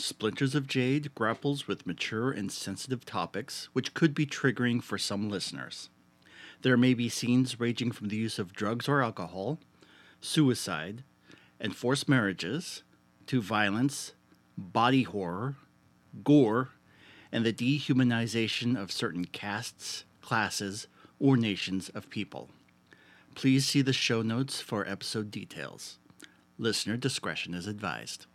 Splinters of Jade grapples with mature and sensitive topics which could be triggering for some listeners. There may be scenes ranging from the use of drugs or alcohol, suicide, and forced marriages, to violence, body horror, gore, and the dehumanization of certain castes, classes, or nations of people. Please see the show notes for episode details. Listener discretion is advised.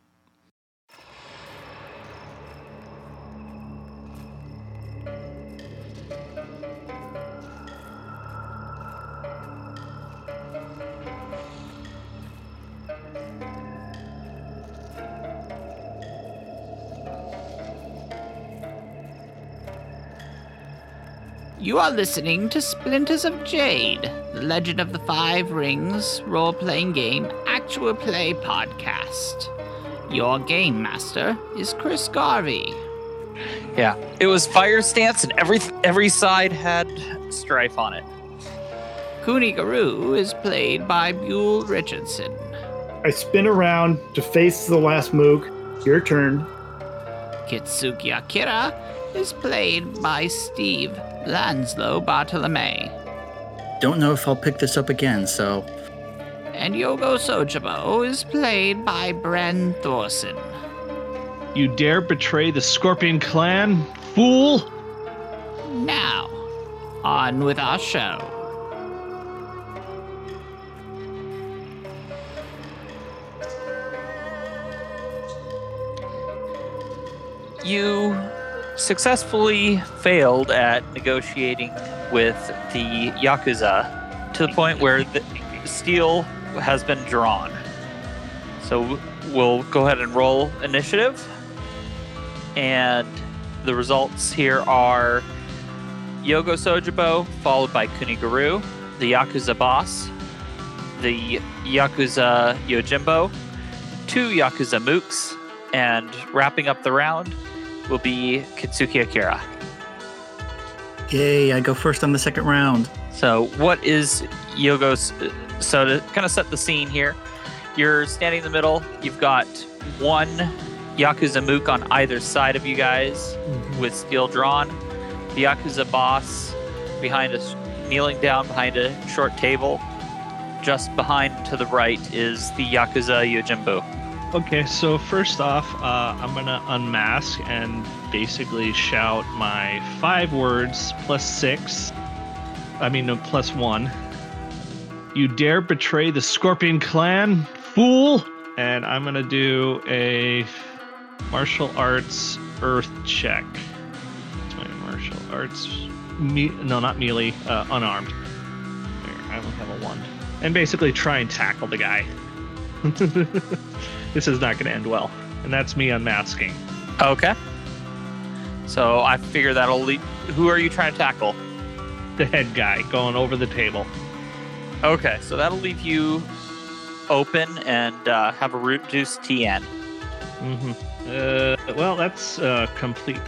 You are listening to Splinters of Jade, the Legend of the Five Rings role playing game actual play podcast. Your game master is Chris Garvey. Yeah, it was fire stance, and every every side had strife on it. Kunigaru is played by Buell Richardson. I spin around to face the last mook. Your turn. Kitsuki Akira is played by Steve Lanslow Bartolome. Don't know if I'll pick this up again, so And Yogo Sojibo is played by Bren Thorson. You dare betray the Scorpion Clan? Fool! Now, on with our show. You successfully failed at negotiating with the Yakuza to the point where the steel has been drawn. So we'll go ahead and roll initiative. And the results here are Yogo Sojibo, followed by Kuniguru, the Yakuza boss, the Yakuza Yojimbo, two Yakuza mooks, and wrapping up the round will be Kitsuki Akira. yay, I go first on the second round. So, what is Yogo's? So, to kind of set the scene here, you're standing in the middle. You've got one Yakuza Mook on either side of you guys mm-hmm. with steel drawn. The Yakuza boss behind us, kneeling down behind a short table. Just behind to the right is the Yakuza Yojimbo. Okay, so first off, uh, I'm gonna unmask and basically shout my five words plus six. I mean, no, plus one. You dare betray the Scorpion Clan, fool! And I'm gonna do a martial arts earth check. It's my martial arts. Me- no, not melee, uh, unarmed. There, I only have a one. And basically try and tackle the guy. this is not going to end well. And that's me unmasking. Okay. So I figure that'll lead. Who are you trying to tackle? The head guy going over the table. Okay, so that'll leave you open and uh, have a root juice TN. Mm-hmm. Uh, well, that's uh, complete.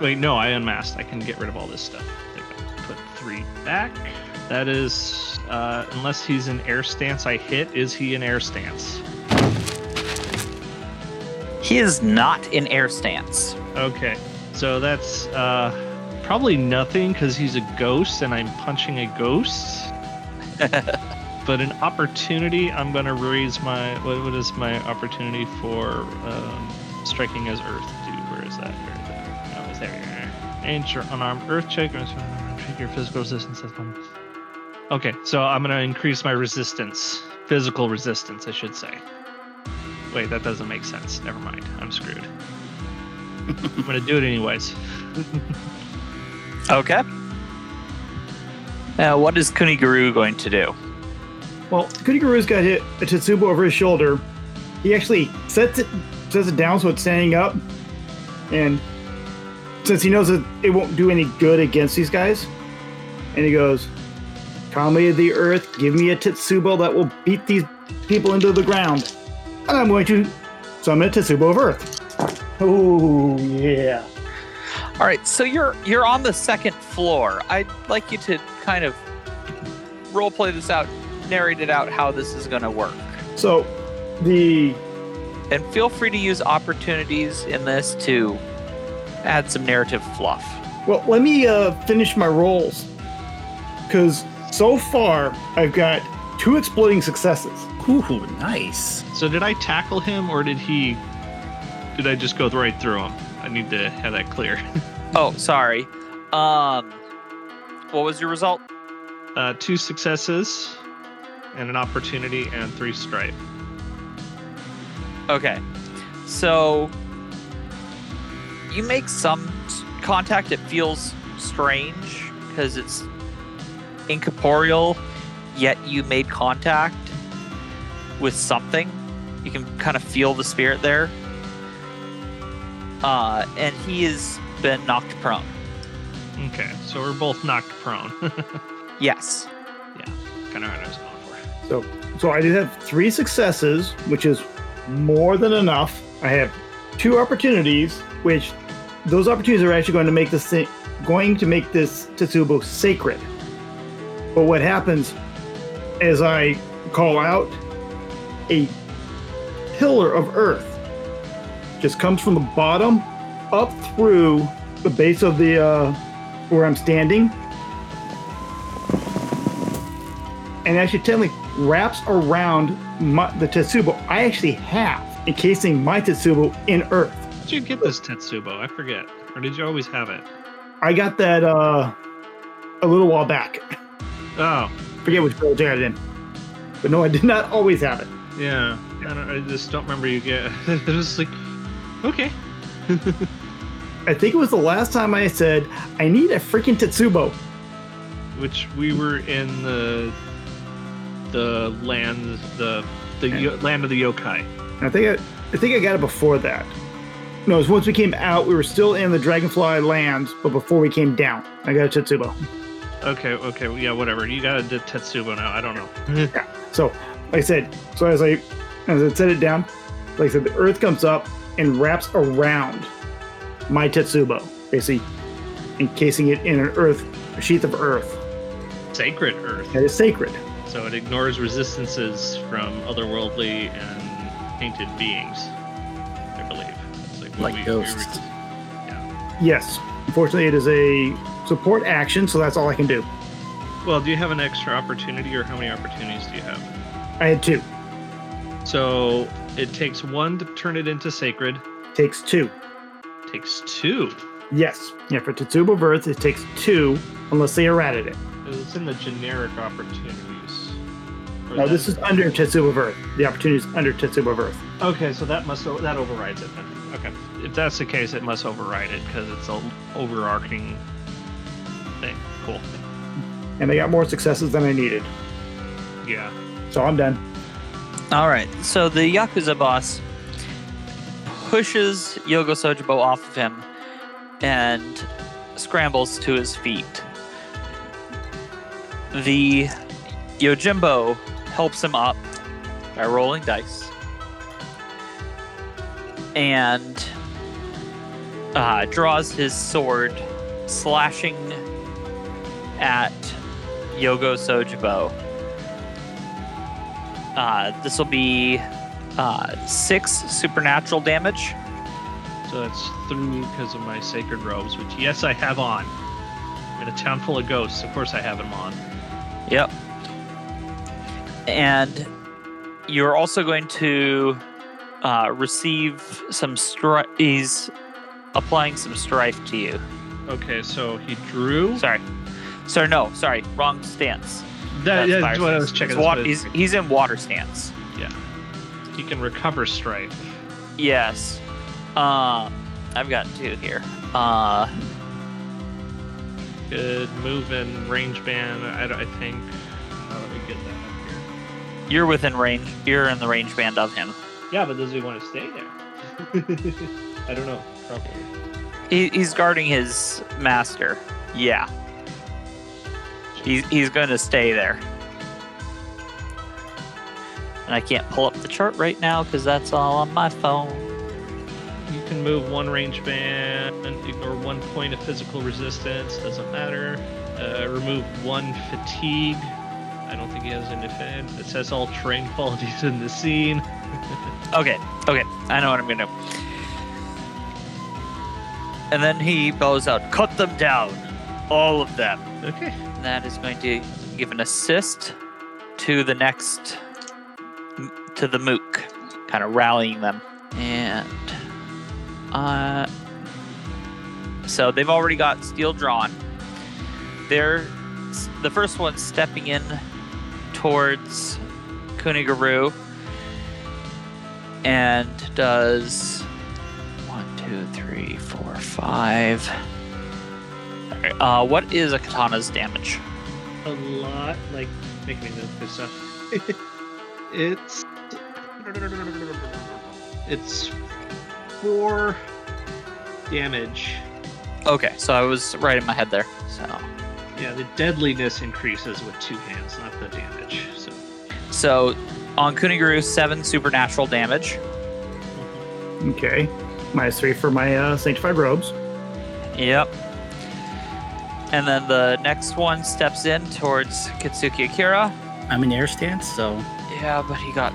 Wait, no, I unmasked. I can get rid of all this stuff. I think I put three back. That is, uh, unless he's in air stance, I hit. Is he in air stance? He is not in air stance. Okay, so that's uh, probably nothing because he's a ghost and I'm punching a ghost. but an opportunity, I'm gonna raise my. What, what is my opportunity for um, striking as Earth do? Where is that? Where is that? Oh, it's there. Enter unarmed Earth check. Your physical resistance. Okay, so I'm gonna increase my resistance, physical resistance, I should say. Wait, that doesn't make sense. Never mind. I'm screwed. I'm gonna do it anyways. Okay. Now, what is Kuniguru going to do? Well, Kuniguru's got hit a Tetsubo over his shoulder. He actually sets it sets it down so it's standing up. And since he knows that it won't do any good against these guys, and he goes, Kami of the earth, give me a Tetsubo that will beat these people into the ground. And I'm going to summon a Tetsubo of Earth. Oh yeah. All right, so you're you're on the second floor. I'd like you to kind of role play this out, narrate it out how this is going to work. So the and feel free to use opportunities in this to add some narrative fluff. Well, let me uh, finish my rolls. Because so far, I've got two exploding successes. Ooh, nice. So did I tackle him or did he? Did I just go right through him? I need to have that clear. Oh, sorry. Um, what was your result? Uh, two successes, and an opportunity, and three strife. Okay. So you make some contact. It feels strange because it's incorporeal, yet you made contact with something. You can kind of feel the spirit there. Uh, and he has been knocked prone. Okay, so we're both knocked prone. Yes. Yeah, kind of what I was going for. So, so I did have three successes, which is more than enough. I have two opportunities, which those opportunities are actually going to make this thing, going to make this Tetsubo sacred. But what happens as I call out, a pillar of earth just comes from the bottom up through the base of the uh, where I'm standing, and actually technically wraps around my, the Tetsubo I actually have, encasing my Tetsubo in earth. Did you get this Tetsubo? I forget. Or did you always have it? I got that uh, a little while back. Oh, Forget which village I got it in. But no, I did not always have it. Yeah. I, don't, I just don't remember you get. it was like, okay. I think it was the last time I said, I need a freaking Tetsubo. Which we were in the the land the the yo- land of the yokai. I think I, I think I got it before that. No, it was once we came out, we were still in the Dragonfly lands, but before we came down, I got a Tetsubo. Okay, okay, yeah, whatever. You got a Tetsubo now. I don't know. yeah. So, like I said, so as I as I set it down, like I said, the earth comes up and wraps around my Tetsubo, basically encasing it in an earth a sheath of earth Sacred Earth. that is sacred. So it ignores resistances from otherworldly and tainted beings. I believe. It's like, Like we- we ghosts. Yes. Unfortunately, it is a support action, so that's all I can do. well, do you have an extra opportunity, or how many opportunities do you have? I had two. So it takes one to turn it into sacred. Takes two. Takes two. Yes. Yeah, for Tetsubo Earth, it takes two unless they errated it. It's in the generic opportunities. No, this is under Tetsubo Earth. The opportunity is under Tetsubo Earth. Okay, so that must that overrides it then. Okay, if that's the case, it must override it because it's an overarching thing. Cool. And I got more successes than I needed. Yeah. So I'm done. All right. So the Yakuza boss pushes Yogo Sojibo off of him and scrambles to his feet. The Yojimbo helps him up by rolling dice and uh, draws his sword, slashing at Yogo Sojibo. Uh, this will be uh, six supernatural damage. So that's through because of my sacred robes, which yes, I have on. In a town full of ghosts, of course I have them on. Yep. And you're also going to uh, receive some strife. He's applying some strife to you. Okay, so he drew. Sorry. Sorry, no, sorry, wrong stance. That, That's that's what I was checking. It's wa- he's, he's in water stance. Yeah. He can recover strife. Yes. Uh, I've got two here. Uh, Good move and range band. I, I think. Uh, let me get that up here. you're within range. You're in the range band of him. Yeah, but does he want to stay there? I don't know. Probably. He, he's guarding his master. Yeah. He's, he's going to stay there. And I can't pull up the chart right now because that's all on my phone. You can move one range band, ignore one point of physical resistance, doesn't matter. Uh, remove one fatigue. I don't think he has any defend. It says all terrain qualities in the scene. Okay, okay, I know what I'm gonna do. And then he bellows out, "Cut them down, all of them." Okay. That is going to give an assist to the next, to the mook, kind of rallying them. And uh, so they've already got steel drawn. They're the first one stepping in towards Kuniguru and does one, two, three, four, five. All right, uh, what is a katana's damage? A lot. Like, make me note this stuff. it's. It's four damage. Okay, so I was right in my head there. So, Yeah, the deadliness increases with two hands, not the damage. So. so on Kuniguru, seven supernatural damage. Okay. Minus three for my uh, sanctified robes. Yep. And then the next one steps in towards Kitsuki Akira. I'm in air stance, so Yeah, but he got.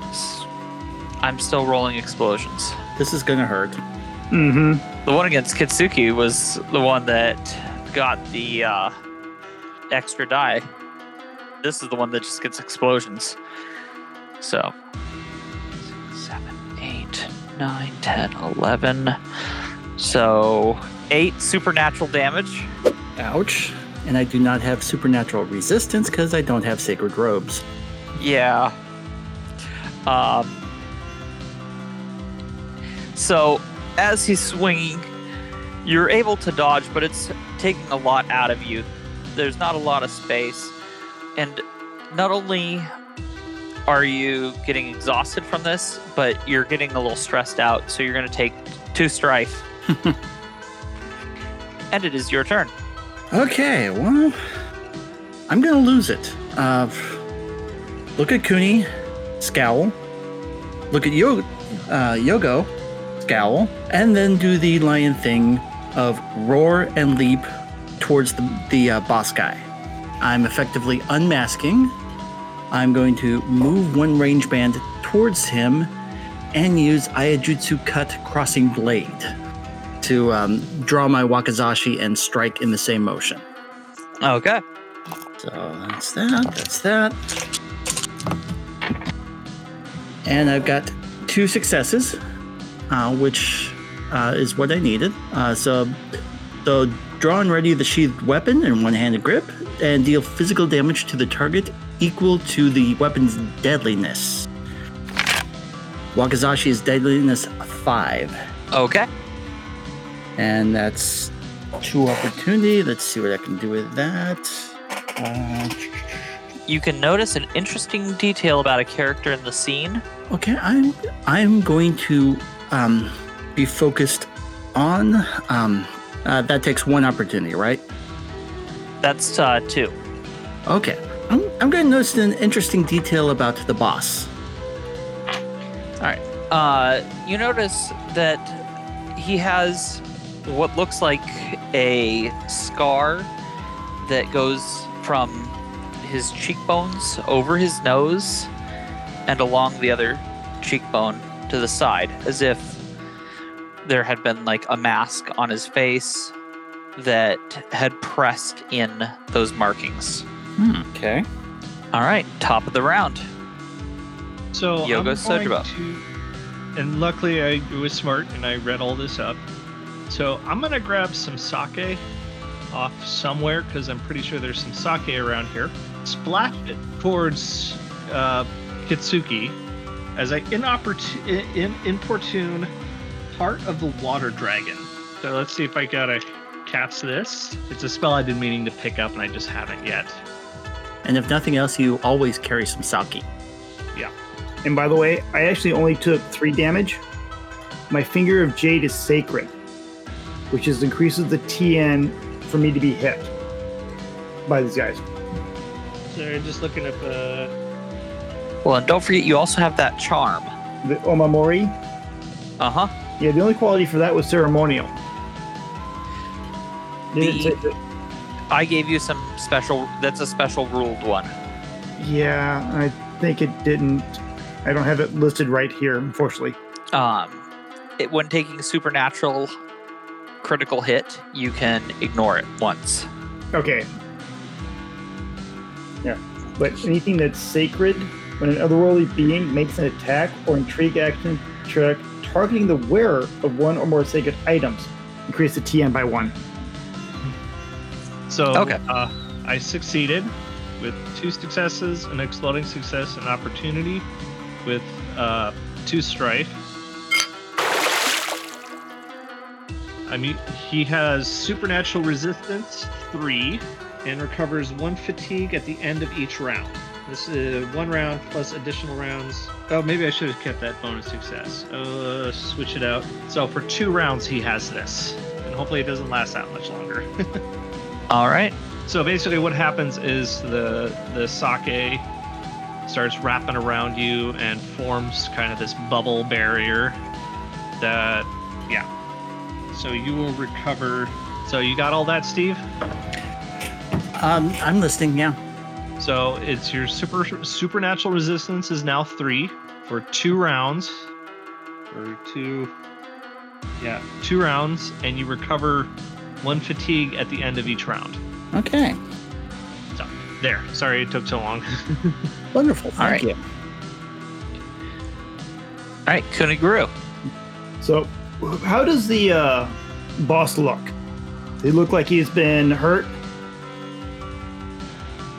I'm still rolling explosions. this is gonna hurt. Mm-hmm. The one against Kitsuki was the one that got the uh, extra die. This is the one that just gets explosions. So, six, seven, eight, nine, ten, eleven. So, eight supernatural damage. Ouch. And I do not have supernatural resistance because I don't have sacred robes. Yeah. Um. So, as he's swinging, you're able to dodge, but it's taking a lot out of you. There's not a lot of space. And not only are you getting exhausted from this, but you're getting a little stressed out. So, you're going to take two strife. and it is your turn. Okay, well, I'm gonna lose it. Uh, look at Kuni, scowl. Look at Yo- uh, Yogo, scowl, and then do the lion thing of roar and leap towards the, the uh, boss guy. I'm effectively unmasking. I'm going to move one range band towards him and use Iaijutsu Cut Crossing Blade to um, draw my wakizashi and strike in the same motion. Okay. So that's that, that's that. And I've got two successes, uh, which uh, is what I needed. Uh, so, so draw and ready the sheathed weapon in one-handed grip, and deal physical damage to the target equal to the weapon's deadliness. wakizashi is deadliness five, Okay. And that's two opportunity. Let's see what I can do with that. Uh, You can notice an interesting detail about a character in the scene. Okay, I'm I'm going to um, be focused on um, uh, that takes one opportunity, right? That's uh, two. Okay, I'm I'm going to notice an interesting detail about the boss. All right. Uh, you notice that he has what looks like a scar that goes from his cheekbones over his nose and along the other cheekbone to the side, as if there had been like a mask on his face that had pressed in those markings. Hmm. Okay. All right, top of the round. So Yoga I'm going to, and luckily I was smart and I read all this up. So I'm gonna grab some sake off somewhere because I'm pretty sure there's some sake around here. Splash it towards uh, Kitsuki as I inopportune, in, importune Heart of the Water Dragon. So let's see if I gotta cast this. It's a spell I've been meaning to pick up and I just haven't yet. And if nothing else, you always carry some sake. Yeah. And by the way, I actually only took three damage. My finger of jade is sacred, which is increases the TN for me to be hit by these guys. Sorry, just looking up. Uh, Well, and don't forget, you also have that charm. The Omamori, Uh huh. yeah, the only quality for that was ceremonial. They didn't The- I gave you some special. That's a special ruled one. yeah, I think it didn't. I don't have it listed right here, unfortunately. Um, it, when taking supernatural critical hit, you can ignore it once. Okay. Yeah. But anything that's sacred, when an otherworldly being makes an attack or intrigue action check targeting the wearer of one or more sacred items, increase the TN by one. So Okay. uh, I succeeded with two successes, an exploding success, and an opportunity with uh, two strife. I mean, he has supernatural resistance three and recovers one fatigue at the end of each round. This is one round plus additional rounds. Oh, maybe I should have kept that bonus success. Uh, switch it out. So for two rounds, he has this, and hopefully it doesn't last that much longer. All right. So basically, what happens is the the sake starts wrapping around you and forms kind of this bubble barrier that, yeah. So you will recover. So you got all that, Steve? Um, I'm listening. Yeah. So it's your super supernatural resistance is now three for two rounds, or two, yeah, two rounds, and you recover one fatigue at the end of each round. Okay. So there. Sorry it took so long. Wonderful. Thank right. you. All right, Kuniguru. So, how does the uh, boss look? He look like he's been hurt?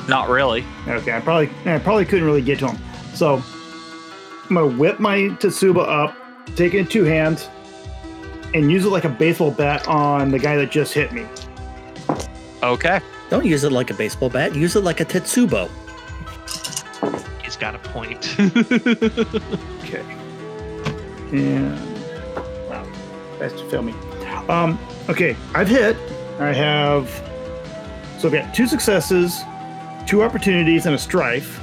Not really. Okay, I probably I probably couldn't really get to him. So I'm gonna whip my Tetsubo up, take it in two hands, and use it like a baseball bat on the guy that just hit me. Okay. Don't use it like a baseball bat. Use it like a tetsubo. He's got a point. Okay. And wow, that's to fail me. Um, okay, I've hit. I have so I've got two successes, two opportunities, and a strife.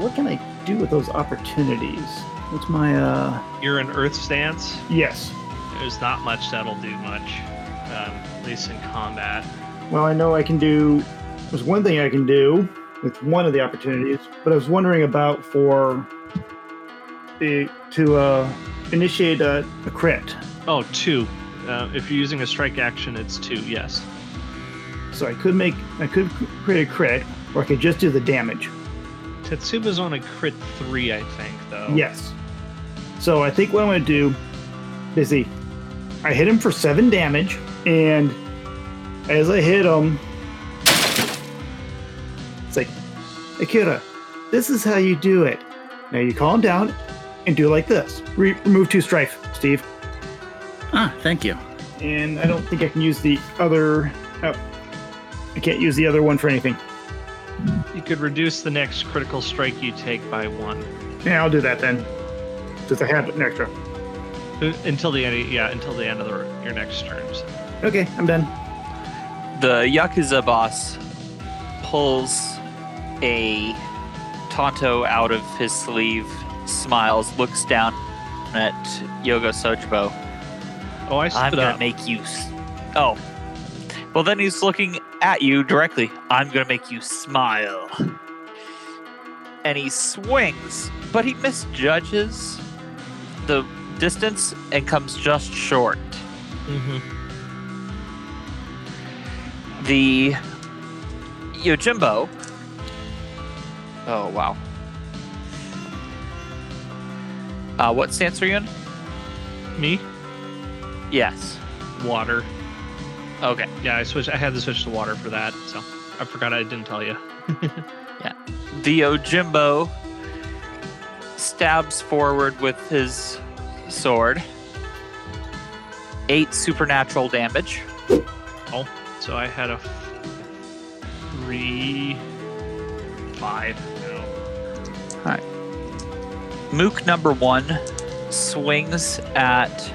What can I do with those opportunities? What's my uh You're in Earth stance. yes. There's not much that'll do much, um, at least in combat. Well, I know I can do. There's one thing I can do with one of the opportunities, but I was wondering about for the to uh, initiate a, a crit. Oh, two. Uh, if you're using a strike action, it's two. Yes. So I could make I could create a crit, or I could just do the damage. Tetsubo's on a crit three, I think, though. Yes. So I think what I'm going to do is see, I hit him for seven damage, and as I hit him, it's like, Akira, this is how you do it. Now you calm down and do like this. Re- remove two strife, Steve. Ah, thank you. And I don't think I can use the other. Oh, I can't use the other one for anything. You could reduce the next critical strike you take by one Yeah, I'll do that then. Since I have an extra. Uh, until the end. Yeah, until the end of the, your next turn. so. Okay, I'm done. The Yakuza boss pulls a tanto out of his sleeve, smiles, looks down at Yogo Sojibo. Oh, I I'm gonna up. make you. S- oh. Well, then he's looking at you directly. I'm gonna make you smile. And he swings, but he misjudges the distance and comes just short. Mhm. The Yojimbo. Oh, wow. Uh, what stance are you in? Me, Yes. water. Okay. Yeah, I switched. I had to switch to water for that, so I forgot I didn't tell you. Yeah. The Ojimbo stabs forward with his sword. Eight supernatural damage. Oh, so I had a three, five. No. Alright. Mook number one swings at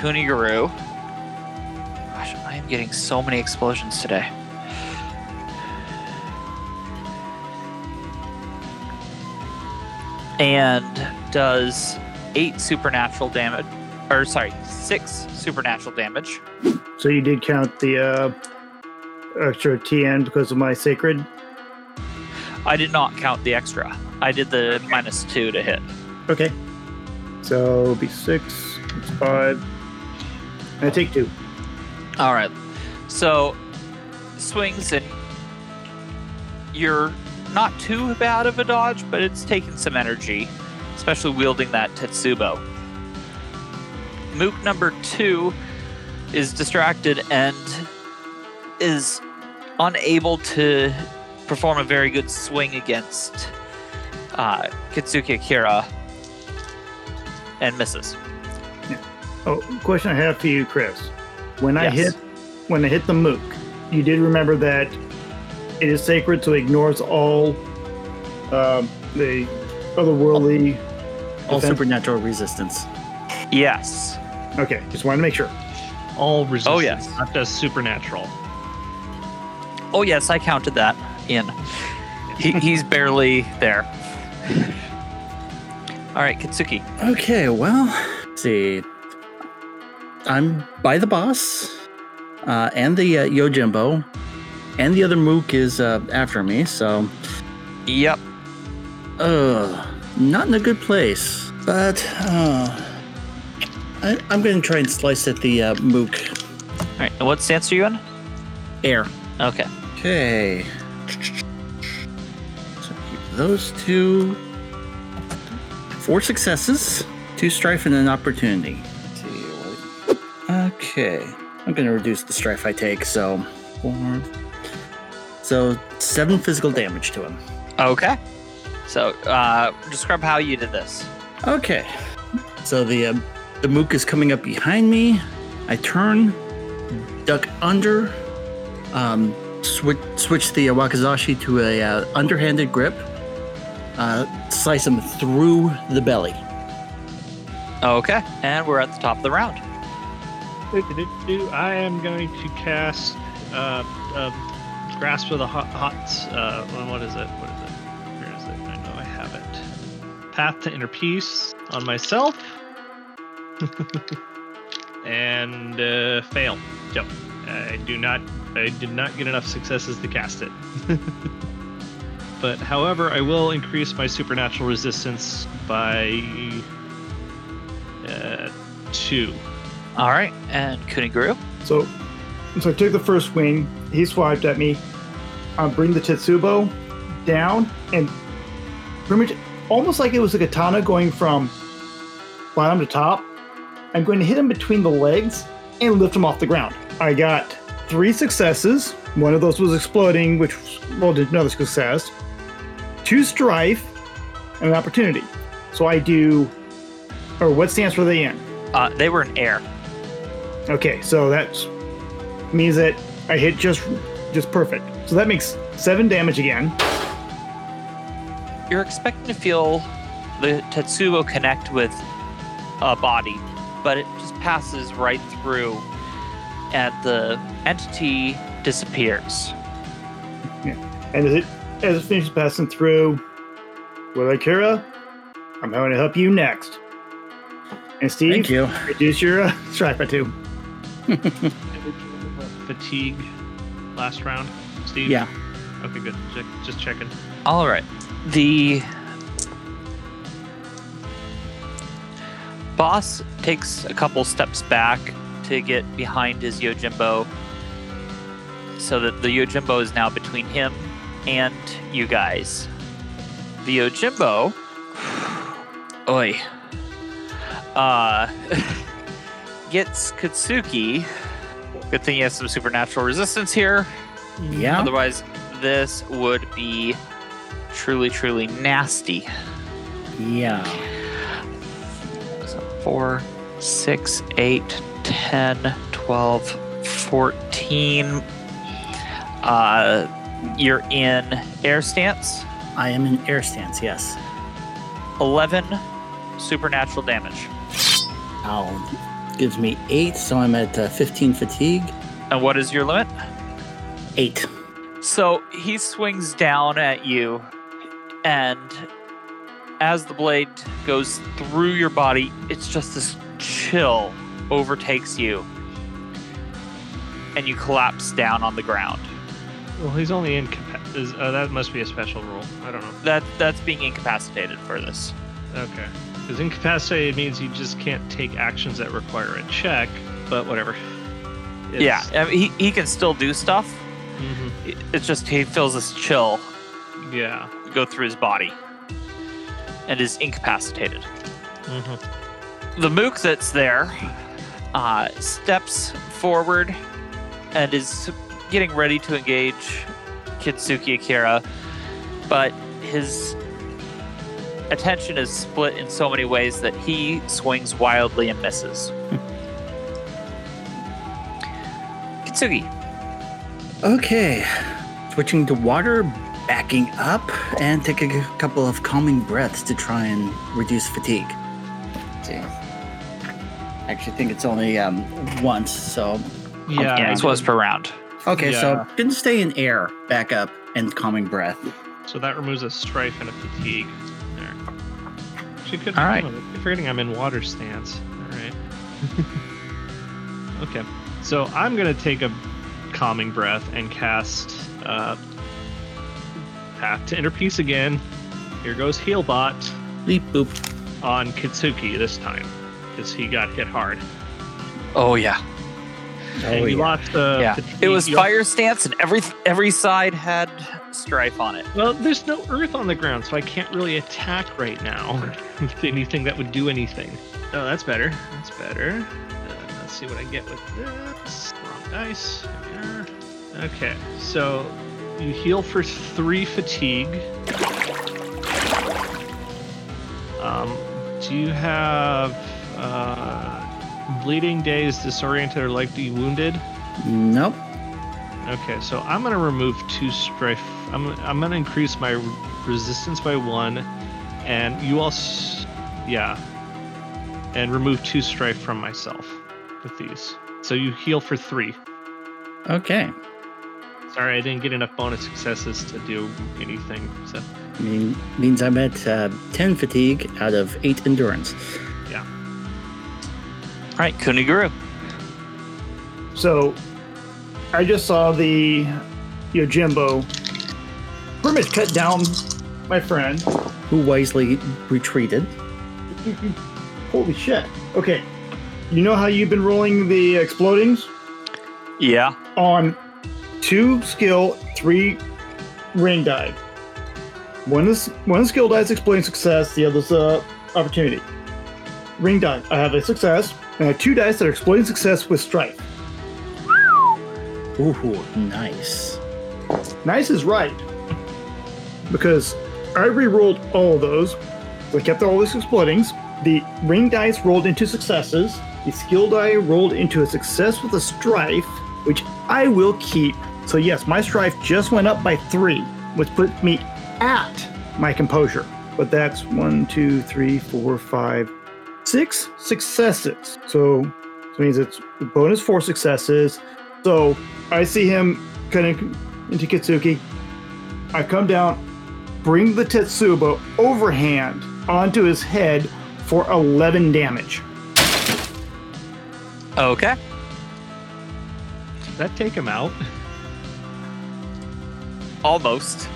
Kuniguru. Gosh, I am getting so many explosions today. And does eight supernatural damage. Or, sorry, six supernatural damage. So you did count the uh, extra TN because of my sacred. I did not count the extra. I did the minus two to hit. Okay. So it'll be six, it's five. I take two. All right. So swings and you're not too bad of a dodge, but it's taking some energy, especially wielding that Tetsubo. Mook number two is distracted and is unable to perform a very good swing against uh, Kitsuki Akira and misses. Oh, question I have for you, Chris. When I Yes. hit when I hit the mook, you did remember that it is sacred, so it ignores all um, the otherworldly. All defense- supernatural resistance. Yes. Okay, just wanted to make sure. All resistance, Oh yes. not just supernatural. Oh yes, I counted that in. He, he's barely there. All right, Kitsuki. Okay, well, let's see. I'm by the boss, uh, and the uh, Yojimbo, and the other Mook is uh, after me, so Yep. uh, not in a good place. But uh, I, I'm going to try and slice at the uh, Mook All right. And what stance are you in? air. Okay. Okay. So keep those two. Four successes, two strife, and an opportunity. Let's see what- Okay. I'm going to reduce the strife I take, so four. So seven physical damage to him. Okay. So, uh, describe how you did this. Okay. So the uh, the mook is coming up behind me. I turn, duck under, um, switch switch the uh, wakizashi to a uh, underhanded grip, uh, slice him through the belly. Okay. And we're at the top of the round. I am going to cast uh, uh, Grasp of the Hot. hot uh, what is it? What is it? Where is it? I know I have it. Path to Inner Peace on myself. and uh, fail. Yep. I do not. I did not get enough successes to cast it. but however, I will increase my supernatural resistance by uh, two. All right. And Kuniguru. So, so I took the first swing. He swiped at me. I bring the Tetsubo down and pretty much almost like it was a katana going from bottom to top. I'm going to hit him between the legs and lift him off the ground. I got three successes. One of those was exploding, which rolled another success. Two strife and an opportunity. So I do, or what stance were they in? Uh, they were in air. Okay, so that means that I hit just just perfect. So that makes seven damage again. You're expecting to feel the Tetsubo connect with a body, but it just passes right through, and the entity disappears. Yeah. And as it as it finishes passing through, well, Akira, I'm going to help you next. And Steve, Thank you. reduce your uh, strife by two. Fatigue last round, Steve? Yeah. Okay, good. Check, just checking. All right. The boss takes a couple steps back to get behind his Yojimbo so that the Yojimbo is now between him and you guys. The Yojimbo. Oi. Uh. gets Katsuki. Good thing he has some supernatural resistance here. Yeah. Otherwise, this would be truly, truly nasty. Yeah. So 4, 6, 8, 10, 12, 14. Uh, you're in air stance. I am in air stance. Yes. 11 supernatural damage. Ow. Gives me eight, so I'm at uh, 15 fatigue. And what is your limit? Eight. So he swings down at you, and as the blade goes through your body, it's just this chill overtakes you, and you collapse down on the ground. Well, he's only incapacitated. Uh, that must be a special rule. I don't know. That that's being incapacitated for this. Okay. Because incapacitated means you just can't take actions that require a check, but whatever. It's- Yeah, I mean, he, he can still do stuff. mhm, It's just he feels this chill Yeah. go through his body and is incapacitated. hmm The mook that's there uh, steps forward and is getting ready to engage Kitsuki Akira, but his attention is split in so many ways that he swings wildly and misses. Kitsuki, Okay. Switching to water, backing up, and take a couple of calming breaths to try and reduce fatigue. Let's see. Actually, think it's only um, once, so. Yeah. yeah, it's once per round. Okay, so Yeah. didn't stay in air, back up, and calming breath. So that removes a strife and a fatigue. There. Actually, good. All right. oh, forgetting I'm in water stance. All right. okay. So I'm gonna take a calming breath and cast uh, Path to Inner Peace again. Here goes Healbot Beep boop. on Kitsuki this time, because he got hit hard. Oh yeah, and you lost the. yeah. It was fire stance, and every every side had strife on it. Well, there's no earth on the ground, so I can't really attack right now with anything that would do anything. Oh, that's better. That's better. Uh, let's see what I get with this. Wrong dice. Okay, so you heal for three fatigue. Um, do you have uh, bleeding, days, disoriented, or likely wounded? Nope. Okay, so I'm gonna remove two strife. I'm I'm gonna increase my resistance by one, and you also, yeah, and remove two strife from myself with these. So you heal for three. Okay. Sorry, I didn't get enough bonus successes to do anything. So I Mean, means I'm at uh, 10 fatigue out of 8 endurance. Yeah. All right, Kuniguru. So, I just saw the Yojimbo pretty much cut down my friend. Who wisely retreated. Holy shit. Okay. You know how you've been rolling the explodings? Yeah. On two skill, three ring die. One is one skill die is exploding success, the other's uh, opportunity. Ring die. I have a success, and I have two dice that are exploding success with strife. Ooh, nice. Nice is right. Because I re-rolled all of those. I kept all these explodings. The ring dice rolled into successes. The skill die rolled into a success with a strife, which I will keep. So yes, my strife just went up by three, which puts me at my composure. But that's one, two, three, four, five, six successes. So that means it's bonus four successes. So I see him cutting into Kitsuki. I come down, bring the Tetsubo overhand onto his head for 11 damage. Okay. Does that take him out? Almost.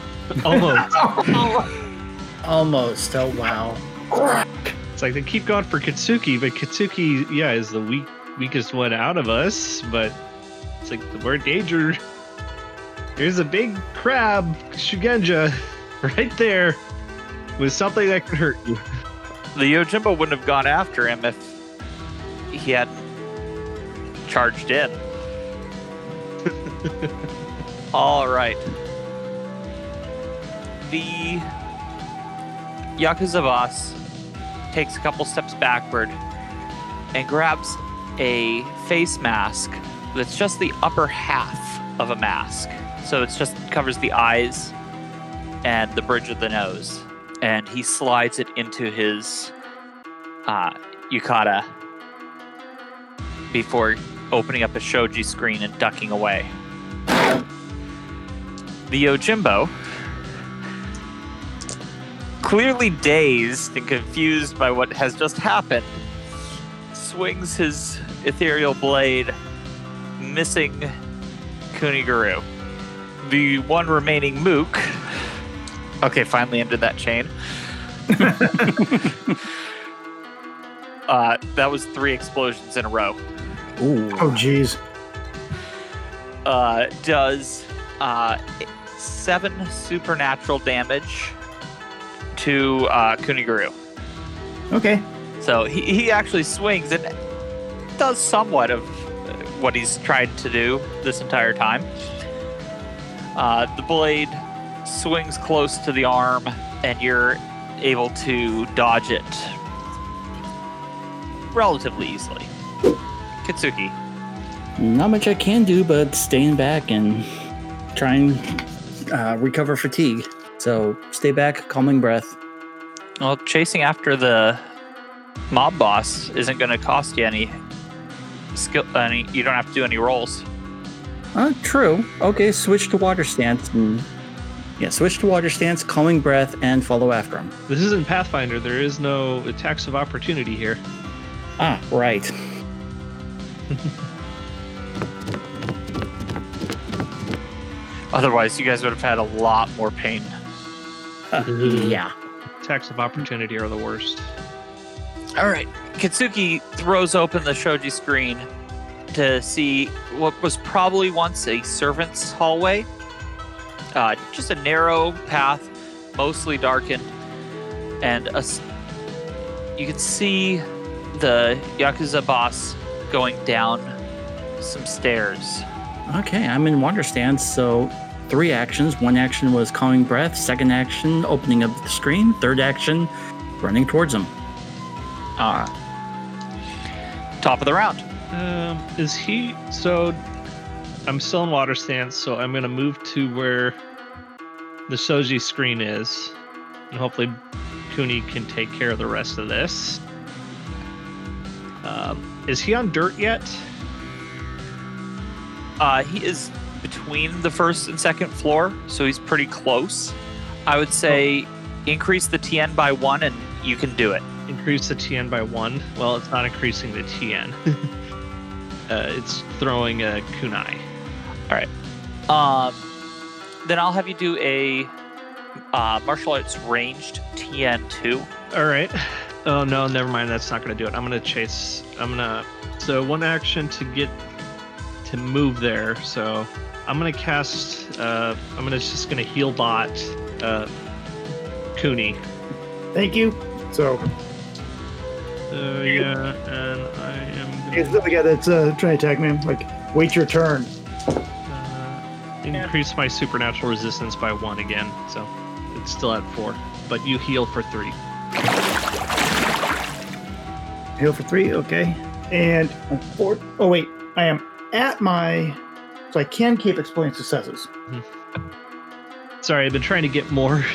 Almost. Almost. Oh, wow. it's like they keep going for Katsuki, but Katsuki, yeah, is the weak weakest one out of us. But it's like the word danger. There's a big crab, Shugenja, right there, with something that could hurt you. The Yojimbo wouldn't have gone after him if he hadn't charged in. All right. The Yakuza boss takes a couple steps backward and grabs a face mask that's just the upper half of a mask. So it's just covers the eyes and the bridge of the nose. And he slides it into his uh, yukata before opening up a shoji screen and ducking away. The Yojimbo, clearly dazed and confused by what has just happened, swings his ethereal blade, missing Kuniguru. The one remaining mook. Okay, finally ended that chain. Uh, that was three explosions in a row. Ooh. Oh, jeez. Uh, does uh, seven supernatural damage to uh, Kuniguru. Okay. So he, he actually swings and does somewhat of what he's tried to do this entire time. Uh, the blade swings close to the arm, and you're able to dodge it relatively easily. Kitsuki. Not much I can do but staying back and try and uh, recover fatigue. So stay back, calming breath. Well, chasing after the mob boss isn't going to cost you any skill. Any, you don't have to do any rolls. Uh, true. Okay, switch to water stance. And, yeah, switch to water stance, calming breath, and follow after him. This isn't Pathfinder. There is no attacks of opportunity here. Ah, right. Otherwise, you guys would have had a lot more pain. Uh, yeah. Attacks of opportunity are the worst. All right. Kitsuki throws open the shoji screen to see what was probably once a servant's hallway. Uh, just a narrow path, mostly darkened, and a s you can see the yakuza boss going down some stairs. Okay, I'm in water stance, so three actions. One action was calming breath, second action, opening up the screen, third action, running towards him. Uh, top of the round. Um, is he so? I'm still in water stance, so I'm gonna move to where the shoji screen is, and hopefully Kuni can take care of the rest of this. Um, is he on dirt yet? Uh, he is between the first and second floor, so he's pretty close. I would say increase the TN by one, and you can do it. Increase the TN by one. Well, it's not increasing the TN. uh, it's throwing a kunai. Um, then I'll have you do a uh, martial arts ranged TN two. All right. Oh no, never mind. That's not gonna do it. I'm gonna chase. I'm gonna. So one action to get to move there. So I'm gonna cast. Uh, I'm gonna just gonna heal bot. Uh, Kuni. Thank you. So, Uh, yeah, and I am it's gonna the guy that's uh, trying to attack me. Like, wait your turn. Increase my supernatural resistance by one again. So it's still at four. But you heal for three. Heal for three, okay. And four oh wait, I am at my so I can keep exploding successes. Sorry, I've been trying to get more.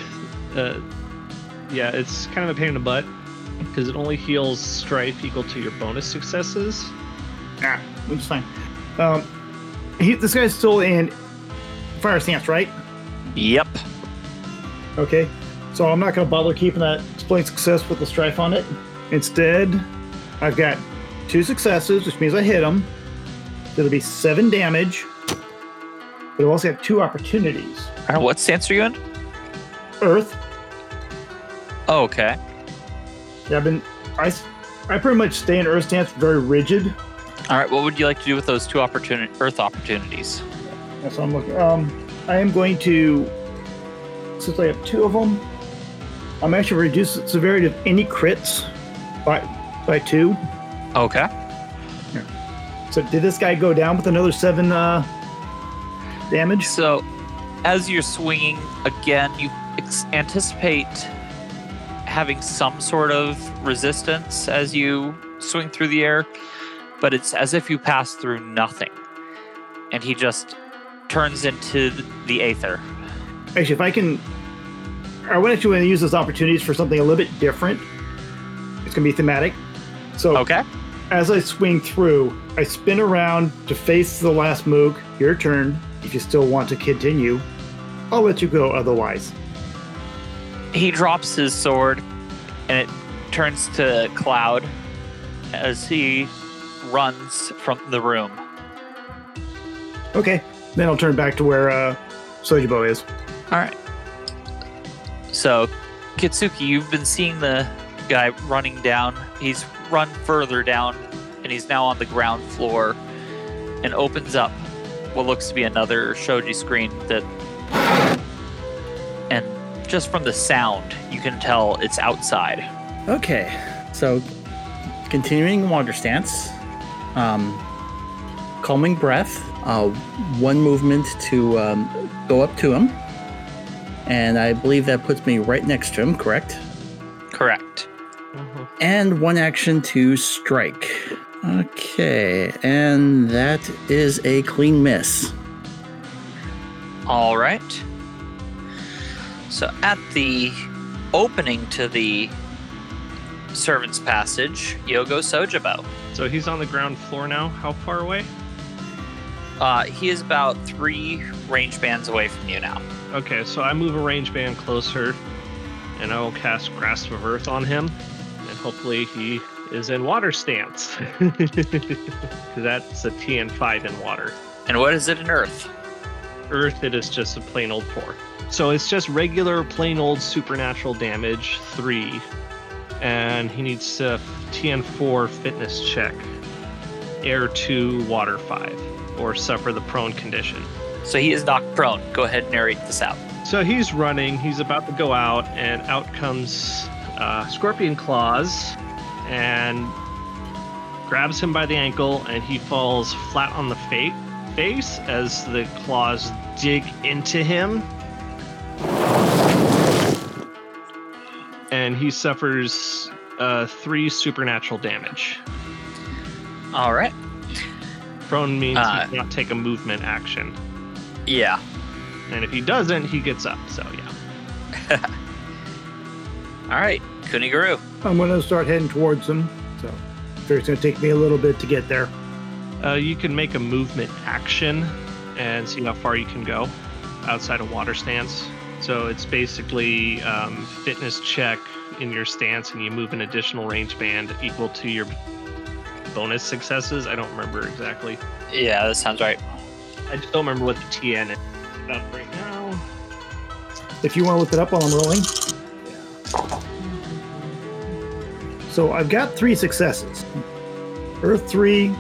Uh, yeah, it's kind of a pain in the butt because it only heals strife equal to your bonus successes. Ah, which is fine. Um, he, this guy's still in fire stance, right? Yep. Okay, so I'm not going to bother keeping that explain success with the strife on it. Instead, I've got two successes, which means I hit him. It'll be seven damage. But I've also have two opportunities. Right. What stance are you in? Earth. Oh, okay. Yeah, I've been. I, I pretty much stay in Earth stance, very rigid. All right. What would you like to do with those two opportunity Earth opportunities? That's what I'm looking. Um, I am going to, since I have two of them, I'm actually reduce the severity of any crits by by two. Okay. So did this guy go down with another seven uh, damage? So, as you're swinging again, you ex- anticipate having some sort of resistance as you swing through the air, but it's as if you pass through nothing. And he just turns into the aether. Actually, if I can, I want to use those opportunities for something a little bit different. It's gonna be thematic. So Okay. as I swing through, I spin around to face the last Moog. Your turn. If you still want to continue, I'll let you go. Otherwise, He drops his sword and it turns to Cloud as he runs from the room. okay. Then I'll turn back to where uh, Sojibo is. All right. So, Kitsuki, you've been seeing the guy running down. He's run further down, and he's now on the ground floor and opens up what looks to be another shoji screen that and just from the sound you can tell it's outside Okay, so continuing water stance, um, calming breath, uh, one movement to um, go up to him, and I believe that puts me right next to him, correct? correct And one action to strike. Okay, and that is a clean miss. all right so at the opening to the servant's passage yogo Sojibo So he's on the ground floor now. How far away? Uh, he is about three range bands away from you now Okay, so I move a range band closer, and I will cast Grasp of Earth on him, and hopefully he is in water stance. that's a TN5 in water. and what is it in earth Earth, it is just a plain old four. So it's just regular, plain old supernatural damage, three. And he needs to TN4 fitness check, air two, water five, or suffer the prone condition. so he is knocked prone go ahead and narrate this out So he's running, he's about to go out, and out comes uh, Scorpion Claws and grabs him by the ankle, and he falls flat on the fa- face as the claws dig into him. And he suffers uh, three supernatural damage. all right Prone means Uh, he cannot take a movement action. yeah And if he doesn't, he gets up. So, yeah. all right kuniguru I'm going to start heading towards him. So it's going to take me a little bit to get there. Uh, you can make a movement action and see how far you can go outside of water stance. So it's basically um, fitness check in your stance, and you move an additional range band equal to your bonus successes. I don't remember exactly. yeah that sounds right I just don't remember what the TN is up right now. If you want to look it up while I'm rolling. So I've got three successes Earth 3,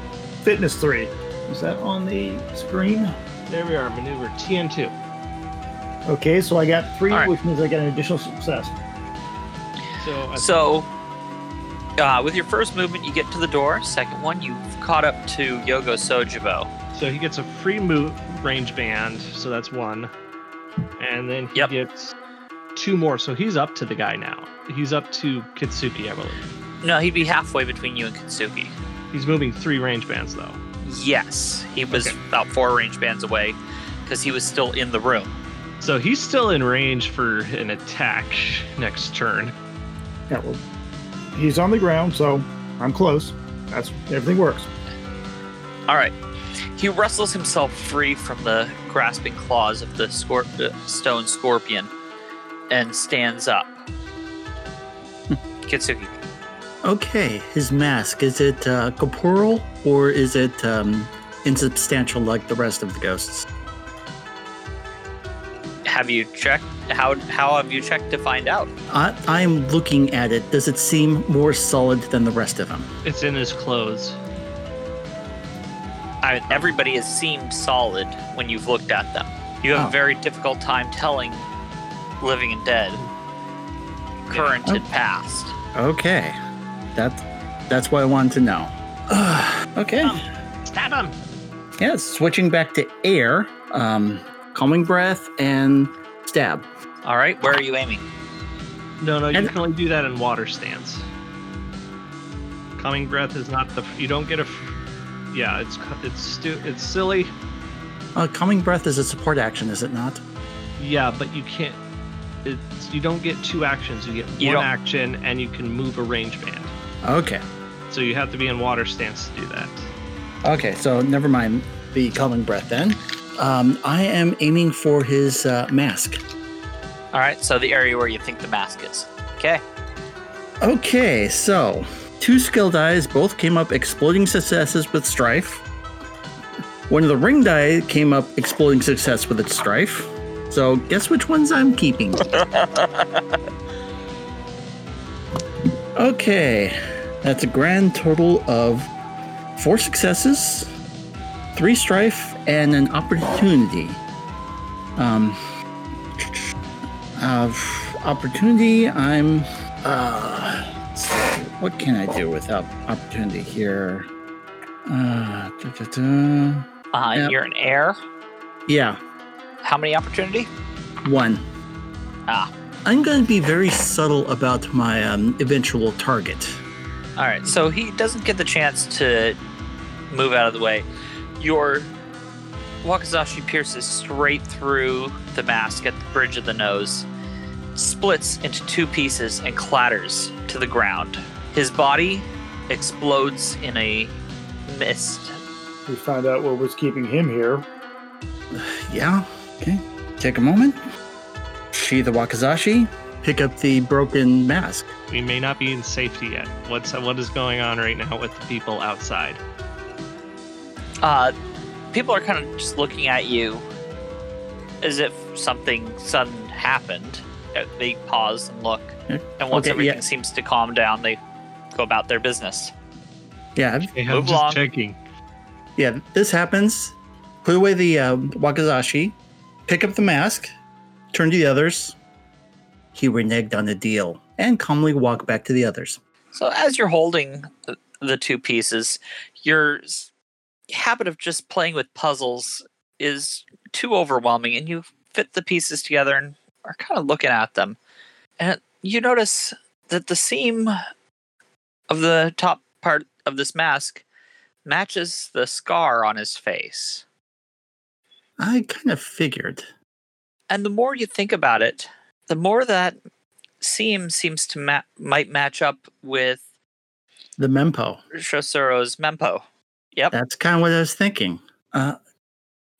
Fitness 3. Is that on the screen? There we are, maneuver TN2. Okay, so I got three, All right. which means I got an additional success. So, I So, uh, with your first movement, you get to the door. Second one, you've caught up to Yogo Sojibo. So he gets a free move range band, so that's one. And then he Yep. gets two more, so he's up to the guy now. He's up to Kitsuki, I believe. No, he'd be halfway between you and Kitsuki. He's moving three range bands though. Yes, he was Okay. about four range bands away because he was still in the room. So he's still in range for an attack next turn. Yeah, well, he's on the ground, so I'm close. That's everything works. All right. He wrestles himself free from the grasping claws of the scor- stone scorpion and stands up. Kitsuki. Okay, his mask is it uh, corporeal or is it um, insubstantial like the rest of the ghosts? Have you checked? How how have you checked to find out? I, I'm looking at it. Does it seem more solid than the rest of them? It's in his clothes. I, everybody has seemed solid when you've looked at them. You have Oh. a very difficult time telling living and dead, current Oh. and past. Okay, that that's what I wanted to know. okay, Stab him! yeah. Switching back to air, um, calming breath and stab. All right, where are you aiming? No, no, you And- can only do that in water stance. Coming breath is not the. You don't get a. Yeah, it's it's stu- it's silly. Uh, calming breath is a support action, is it not? Yeah, but you can't. It's you don't get two actions. You get You one don't- action, and you can move a range band. Okay, So you have to be in water stance to do that. okay. So never mind the coming breath then. Um, I am aiming for his uh, mask. All right, so the area where you think the mask is. Okay. Okay, so two skill dice both came up exploding successes with strife. One of the ring die came up exploding success with its strife. So guess which ones I'm keeping? okay, That's a grand total of four successes, three strife, and an opportunity. Um, uh, opportunity. I'm. Uh, what can I do without opportunity here? Uh, da, da, da. Uh, Yep. You're an heir. Yeah, How many opportunity? one. Ah. I'm going to be very subtle about my um, eventual target. All right, so he doesn't get the chance to move out of the way. Your Wakizashi pierces straight through the mask at the bridge of the nose, splits into two pieces, and clatters to the ground. His body explodes in a mist. We found out what was keeping him here. Yeah. Okay. Take a moment. Sheathe the Wakizashi. Pick up the broken mask. We may not be in safety yet. What's what is going on right now with the people outside? Uh, people are kind of just looking at you as if something sudden happened. Uh, They pause and look, Okay, and once Okay, everything yeah. seems to calm down, they go about their business. Yeah. Hey, I'm Move just along. checking. Yeah. This happens. Put away the uh, Wakizashi. Pick up the mask. Turn to the others. He reneged on the deal and calmly walk back to the others. So as you're holding the- the two pieces, your s- habit of just playing with puzzles is too overwhelming, and you fit the pieces together and are kind of looking at them, and you notice that the seam of the top part of this mask matches the scar on his face. I kind of figured. And the more you think about it, the more that seam seems to ma- might match up with The Mempo. Shosuro's mempo. Yep. That's kind of what I was thinking. Uh,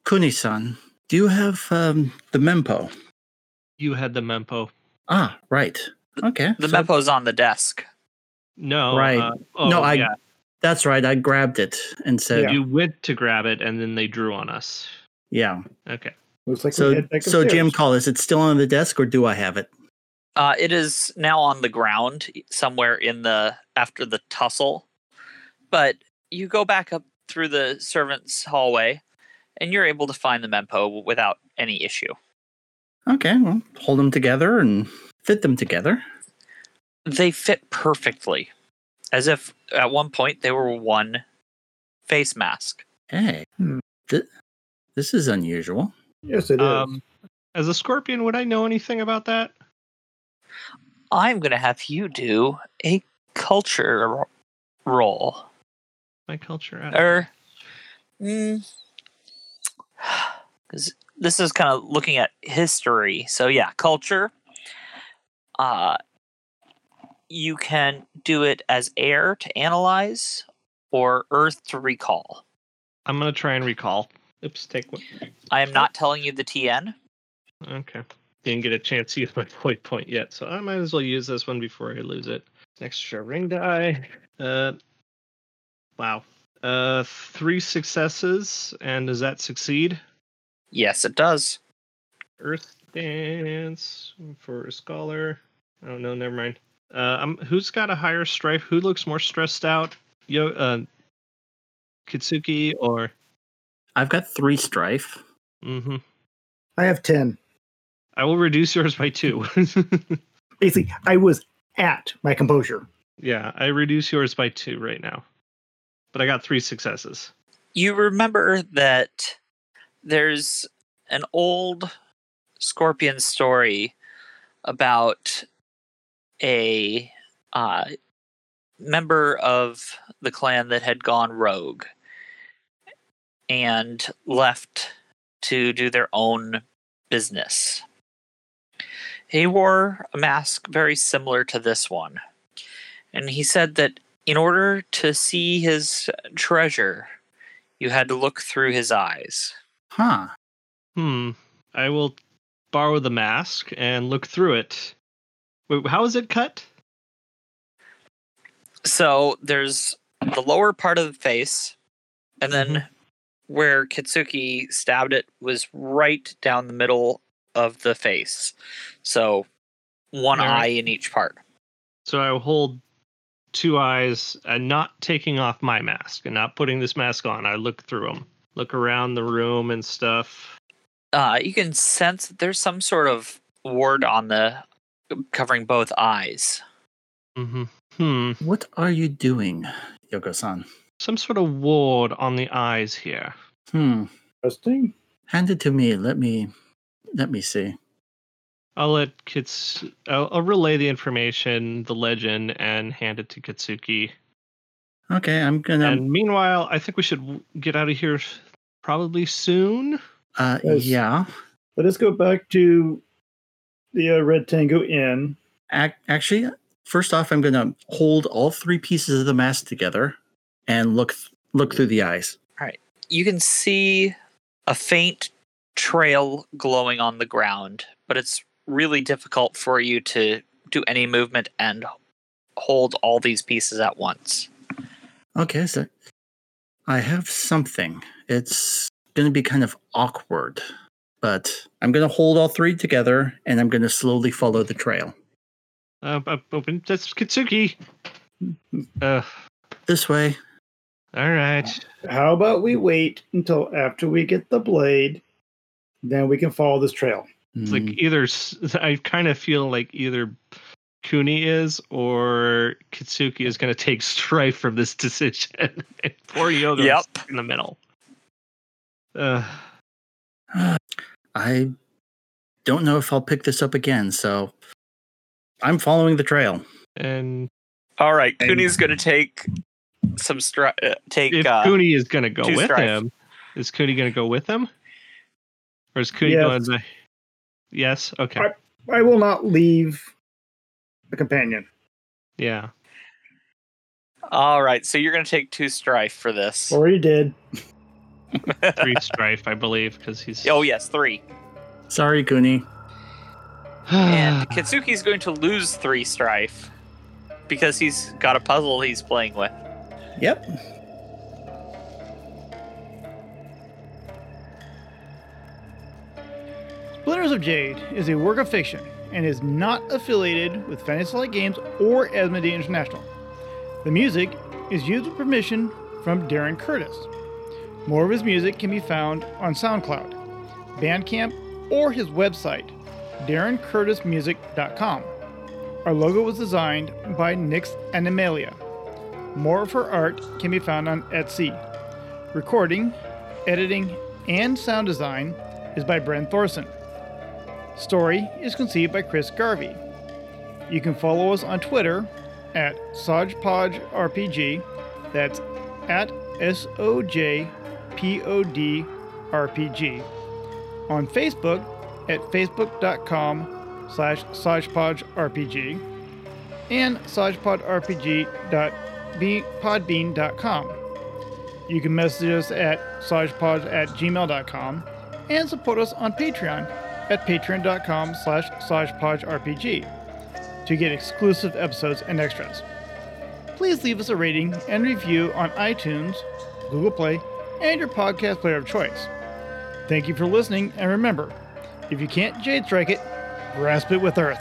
Kuni-san, do you have um, the Mempo? You had the mempo. Ah, right. Okay. The so- mempo's on the desk. No. Right. uh, oh, No, I- yeah. That's right. I grabbed it and said, Yeah. You went to grab it and then they drew on us. yeah. Okay. Looks like So, so Jim, call. Is it still on the desk or do I have it? Uh, it is now on the ground somewhere in the after the tussle, but you go back up through the servants' hallway, and you're able to find the mempo without any issue. Okay. Well, hold them together and fit them together. They fit perfectly, as if at one point they were one face mask. Hey, th- this is unusual. Yes, it is. Um, as a scorpion, would I know anything about that? I'm going to have you do a culture ro- roll. My culture. uh, or mm, 'cause this is kind of looking at history so yeah culture uh you can do it as air to analyze or earth to recall I'm gonna try and recall. Oops, take one. i am not telling you the tn Okay. Didn't get a chance to use my void point yet, so I might as well use this one before I lose it. Extra ring die. Uh, wow. Uh, three successes, and does that succeed? yes it does Earth dance for a scholar. Oh no, never mind. Uh, um, who's got a higher strife? Who looks more stressed out? Yo, uh, Kitsuki or? I've got three strife. Mm-hmm. I have 10. I will reduce yours by two. Basically, I was at my composure. yeah, I reduce yours by two right now, but I got three successes. you remember that there's an old scorpion story about a uh, member of the clan that had gone rogue and left to do their own business. He wore a mask very similar to this one. And he said that in order to see his treasure, you had to look through his eyes. Huh. Hmm. I will borrow the mask and look through it. Wait, how is it cut? So there's the lower part of the face, and then where Kitsuki stabbed it was right down the middle of the face. So one Alright. eye in each part. So I will hold two eyes and not taking off my mask and not putting this mask on. I look through them, look around the room and stuff. Uh, you can sense that there's some sort of ward on the covering both eyes. Mm-hmm. Hmm. What are you doing, Yoko-san? Some sort of ward on the eyes here. Hmm. Interesting. Hand it to me. Let me let me see. I'll let Kits. I'll, I'll relay the information, the legend, and hand it to Kitsuki. Okay, I'm gonna and meanwhile, I think we should get out of here probably soon. uh Yes. yeah. Let us go back to the uh, Red Tango Inn. Ac- actually, first off, I'm gonna hold all three pieces of the mask together and look th- look through the eyes. All right, you can see a faint trail glowing on the ground, but it's really difficult for you to do any movement and hold all these pieces at once. Okay, so I have something. It's gonna be kind of awkward, but I'm gonna hold all three together and I'm gonna slowly follow the trail. Uh, uh, open. That's Kitsuki. Uh, This way. all right. How about we wait until after we get the blade, then we can follow this trail. It's like Mm, either I kind of feel like either Kuni is or Kitsuki is going to take strife from this decision. and poor Yogo Yep. in the middle. Uh, I don't know if I'll pick this up again, so I'm following the trail. and All right, And- Kuni's going to take some stri- uh, take if uh, Kuni is going to go with strife. him, is Kuni going to go with him, or is Kuni Yes. going to? Yes. Okay. I will not leave the companion. Yeah. All right, so you're going to take two strife for this. Already did. Three strife, I believe, because he's. Oh yes, three. Sorry, Kuni. And Kitsuki's going to lose three strife because he's got a puzzle he's playing with. Yep. Splinters of Jade is a work of fiction and is not affiliated with Fantasy Flight Games or Asmodee International. The music is used with permission from Darren Curtis. More of his music can be found on SoundCloud, Bandcamp, or his website, darrencurtismusic.com. Our logo was designed by Nix Animalia. More of her art can be found on Etsy. Recording, editing, and sound design is by Brent Thorson. Story is conceived by Chris Garvey. You can follow us on Twitter at SojPodRPG. That's at S O J P O D RPG. On Facebook at facebook.com slash SojPodRPG and SojPodRPG.podbean.com. You can message us at SojPod at gmail.com and support us on Patreon at patreon.com slash SojPodRPG to get exclusive episodes and extras. Please leave us a rating and review on iTunes, Google Play, and your podcast player of choice. Thank you for listening, and remember, if you can't jade strike it, grasp it with earth.